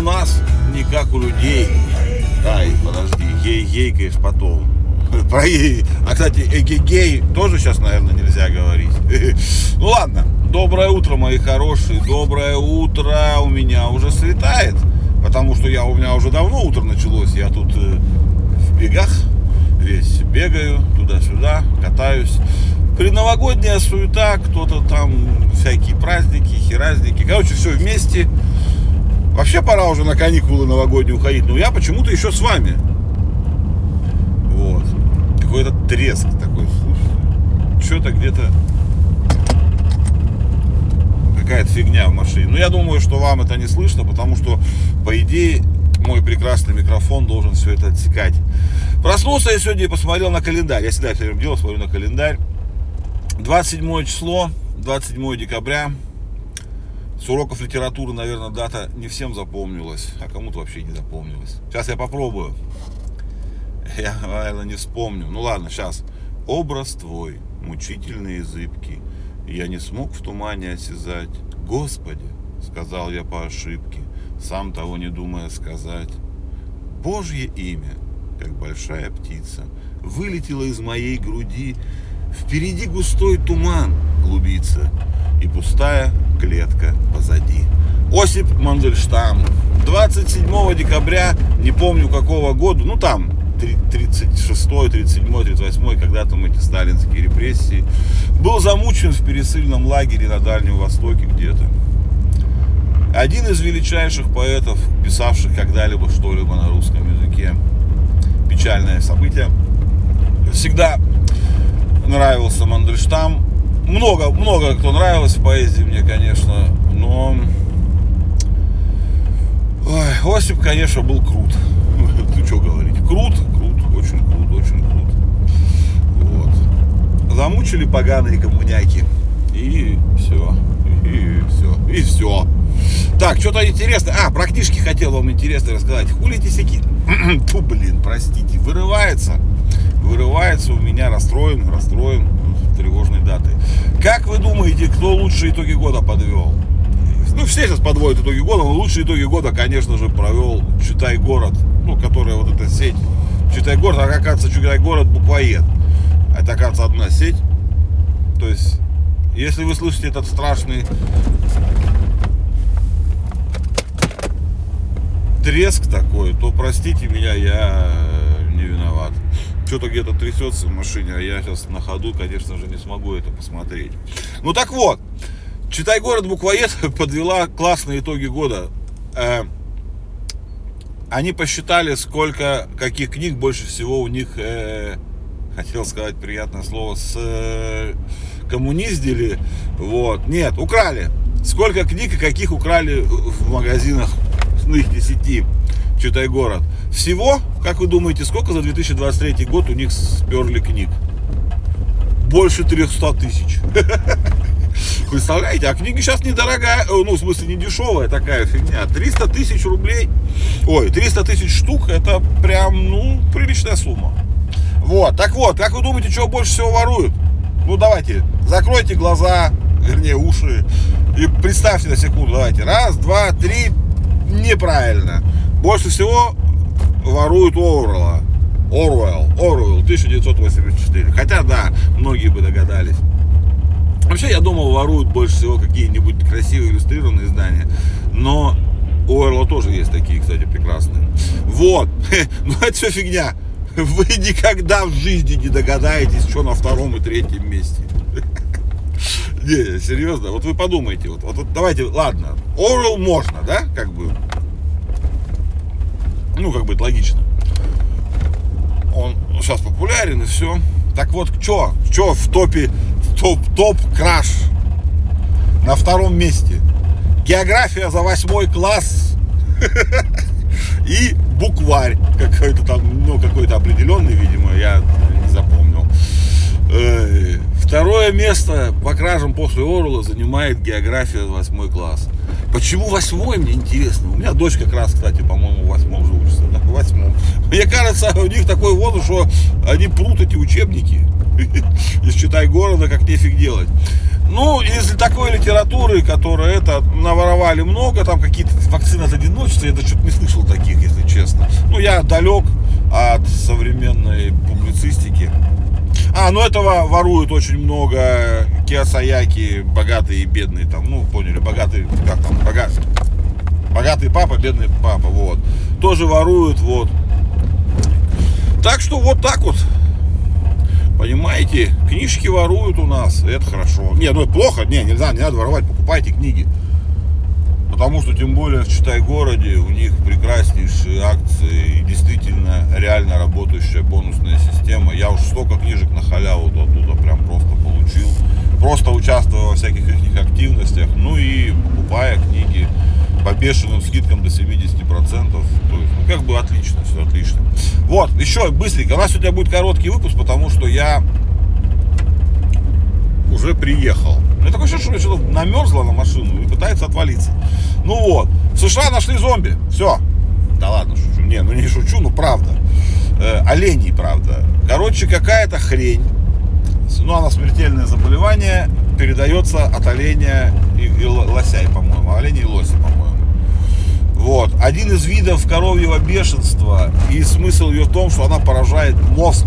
у нас не как у людей. Ай, подожди, гей, гейкаешь потом. Про гей. А, кстати, эгегей тоже сейчас, наверное, нельзя говорить. Ну ладно. Доброе утро, мои хорошие. Доброе утро. У меня уже светает. Потому что я, у меня уже давно утро началось. Я тут э, в бегах весь бегаю туда-сюда, катаюсь. Предновогодняя суета, кто-то там, всякие праздники, хераздники. Короче, все вместе. Вообще пора уже на каникулы новогодние уходить. Но я почему-то еще с вами. Вот. Какой-то треск такой. Что-то где-то какая-то фигня в машине. Но я думаю, что вам это не слышно, потому что, по идее, мой прекрасный микрофон должен все это отсекать. Проснулся я сегодня и посмотрел на календарь. Я всегда это делаю, смотрю на календарь. 27 число, 27 декабря. Уроков литературы, наверное, дата не всем запомнилась, а кому-то вообще не запомнилась. Сейчас я попробую. Я, наверное, не вспомню. Ну ладно, сейчас. Образ твой, мучительный и зыбкий, я не смог в тумане осязать. Господи, сказал я по ошибке, сам того не думая сказать. Божье имя, как большая птица, вылетело из моей груди. Впереди густой туман клубится, и пустая клетка позади. Осип Мандельштам. 27 декабря, не помню какого года, ну там 36, 37, 38, когда там эти сталинские репрессии, был замучен в пересыльном лагере на Дальнем Востоке где-то. Один из величайших поэтов, писавших когда-либо что-либо на русском языке. Печальное событие. Всегда нравился Мандельштам. Много, много кто нравилось в поэзии мне, конечно, но Ой, Осип, конечно, был крут. Ты что говорить? Крут, крут, очень крут, очень крут. Вот. Замучили поганые коммуняки. И все. И все. И все. Так, что-то интересное. А, про книжки хотел вам интересно рассказать. Хулите всякие... Ту, блин, простите. Вырывается. Вырывается у меня расстроен, расстроен тревожной даты. Как вы думаете, кто лучшие итоги года подвел? Ну, все сейчас подводят итоги года, но лучшие итоги года, конечно же, провел Читай город, ну, которая вот эта сеть Читай город, а оказывается, Читай город буквоед. Это, оказывается, одна сеть. То есть, если вы слышите этот страшный треск такой, то простите меня, я не виноват. Что-то где-то трясется в машине, а я сейчас на ходу, конечно же, не смогу это посмотреть. Ну так вот, Читай город буквоед подвела классные итоги года. Э, они посчитали, сколько, каких книг больше всего у них, э, хотел сказать приятное слово, с э, коммуниздили. Вот. Нет, украли. Сколько книг и каких украли в магазинах их десяти. Читай город. Всего, как вы думаете, сколько за 2023 год у них сперли книг? Больше 300 тысяч. Представляете, а книга сейчас недорогая, э, ну, в смысле, не дешевая такая фигня. 300 тысяч рублей, ой, 300 тысяч штук, это прям, ну, приличная сумма. Вот, так вот, как вы думаете, чего больше всего воруют? Ну, давайте, закройте глаза, вернее, уши, и представьте на секунду, давайте, раз, два, три, неправильно. Больше всего воруют Оруэлла. Оруэлл, Оруэлл, 1984. Хотя, да, многие бы догадались. Вообще, я думал, воруют больше всего какие-нибудь красивые иллюстрированные издания. Но у Орла тоже есть такие, кстати, прекрасные. Вот. Но это все фигня. Вы никогда в жизни не догадаетесь, что на втором и третьем месте. Не, серьезно, вот вы подумайте, вот, вот, вот давайте, ладно, Орел можно, да, как бы, ну, как бы это логично. Он сейчас популярен и все. Так вот, что, что в топе топ-топ-краш на втором месте. География за восьмой класс и букварь какой-то там, ну, какой-то определенный, видимо, я не запомнил. Э, второе место по кражам после Орла занимает география за восьмой класс. Почему восьмой, мне интересно. У меня дочь как раз, кстати, по-моему, в восьмом же учится. Да, в восьмом. Мне кажется, у них такой возраст, что они прут эти учебники. из читай города, как нефиг делать. Ну, из такой литературы, которая это наворовали много, там какие-то вакцины от одиночества, я что-то не слышал таких, если честно. Ну, я далек от современной публицистики. А, ну этого воруют очень много Киосаяки, богатые и бедные там, ну, поняли, богатый, как там, богатый, богатый папа, бедный папа, вот. Тоже воруют, вот. Так что вот так вот. Понимаете, книжки воруют у нас, это хорошо. Не, ну это плохо, не, нельзя, не надо воровать, покупайте книги. Потому что, тем более, в Читай-городе у них прекраснейшие акции и действительно реально работающая бонусная система. Я уж столько книжек на халяву оттуда прям просто получил. Просто участвуя во всяких их активностях. Ну и покупая книги по бешеным скидкам до 70%. То есть, ну, как бы отлично, все отлично. Вот, еще быстренько. У нас сегодня будет короткий выпуск, потому что я уже приехал. У меня такое ощущение, что что-то намерзло на машину и пытается отвалиться. Ну вот, в США нашли зомби. Все. Да ладно, шучу. Не, ну не шучу, ну правда. Э, оленей, правда. Короче, какая-то хрень. Ну, она смертельное заболевание передается от оленя и, и лосяй, по-моему. Оленя и лося, по-моему. Вот. Один из видов коровьего бешенства. И смысл ее в том, что она поражает мозг.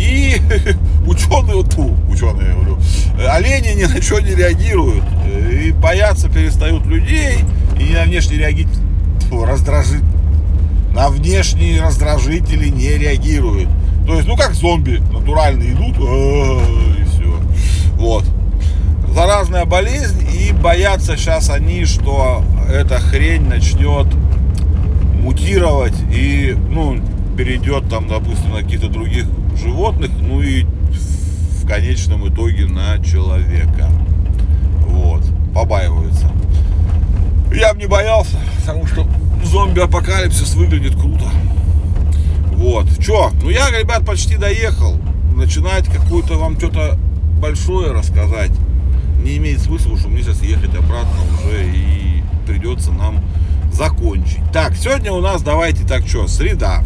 И ученые, ту, ученые, я говорю, олени ни на что не реагируют. И боятся, перестают людей. И на внешний реагировать раздражит. На внешние раздражители не реагируют. То есть, ну как зомби, натурально идут, и все. Вот заразная болезнь, и боятся сейчас они, что эта хрень начнет мутировать и, ну, перейдет там, допустим, на каких-то других животных, ну и в конечном итоге на человека. Вот, побаиваются. Я бы не боялся, потому что зомби-апокалипсис выглядит круто. Вот, чё, ну я, ребят, почти доехал. Начинать какую-то вам что-то большое рассказать не имеет смысла, что мне сейчас ехать обратно уже и придется нам закончить. Так, сегодня у нас, давайте так, что, среда.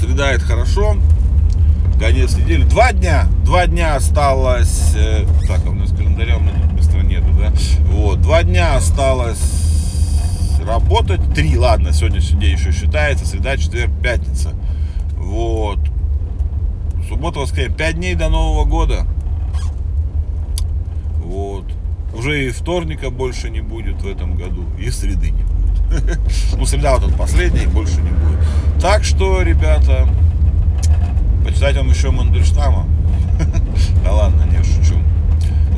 Среда это хорошо. Конец недели. Два дня. Два дня осталось. Э, так, а у нас календаря у меня быстро нету, да? Вот. Два дня осталось работать. Три, ладно, сегодня день еще считается. Среда, четверг, пятница. Вот. Суббота, воскресенье. Пять дней до Нового года. Вот. Уже и вторника больше не будет в этом году, и среды не будет. Ну, среда вот этот последний, больше не будет. Так что, ребята, почитать вам еще Мандельштама. Да ладно, не шучу.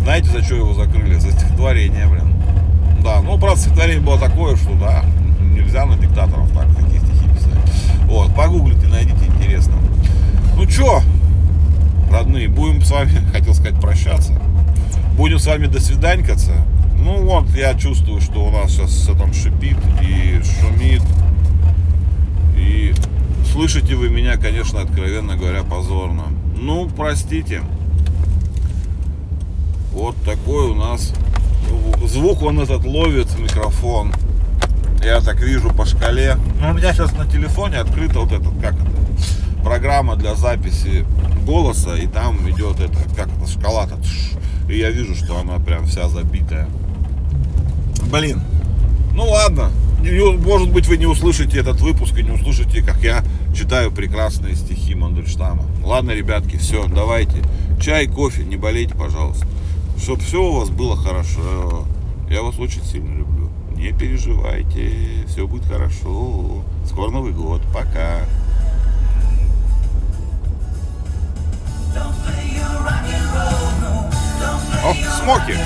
Знаете, за что его закрыли? За стихотворение, блин. Да, ну, правда, стихотворение было такое, что, да, нельзя на диктаторов так такие стихи писать. Вот, погуглите, найдите, интересно. Ну, что, родные, будем с вами, хотел сказать, прощаться. Будем с вами до свиданькаться. Ну вот, я чувствую, что у нас сейчас все там шипит и шумит. И слышите вы меня, конечно, откровенно говоря, позорно. Ну, простите. Вот такой у нас звук он этот ловит микрофон. Я так вижу по шкале. Ну, у меня сейчас на телефоне открыта вот этот, как это, программа для записи голоса, и там идет это, как это, шкала-то. И я вижу, что она прям вся забитая. Блин, ну ладно. Может быть, вы не услышите этот выпуск и не услышите, как я читаю прекрасные стихи Мандельштама. Ладно, ребятки, все, давайте. Чай, кофе, не болейте, пожалуйста. Чтобы все у вас было хорошо. Я вас очень сильно люблю. Не переживайте, все будет хорошо. Скоро Новый год. Пока. О, смоки.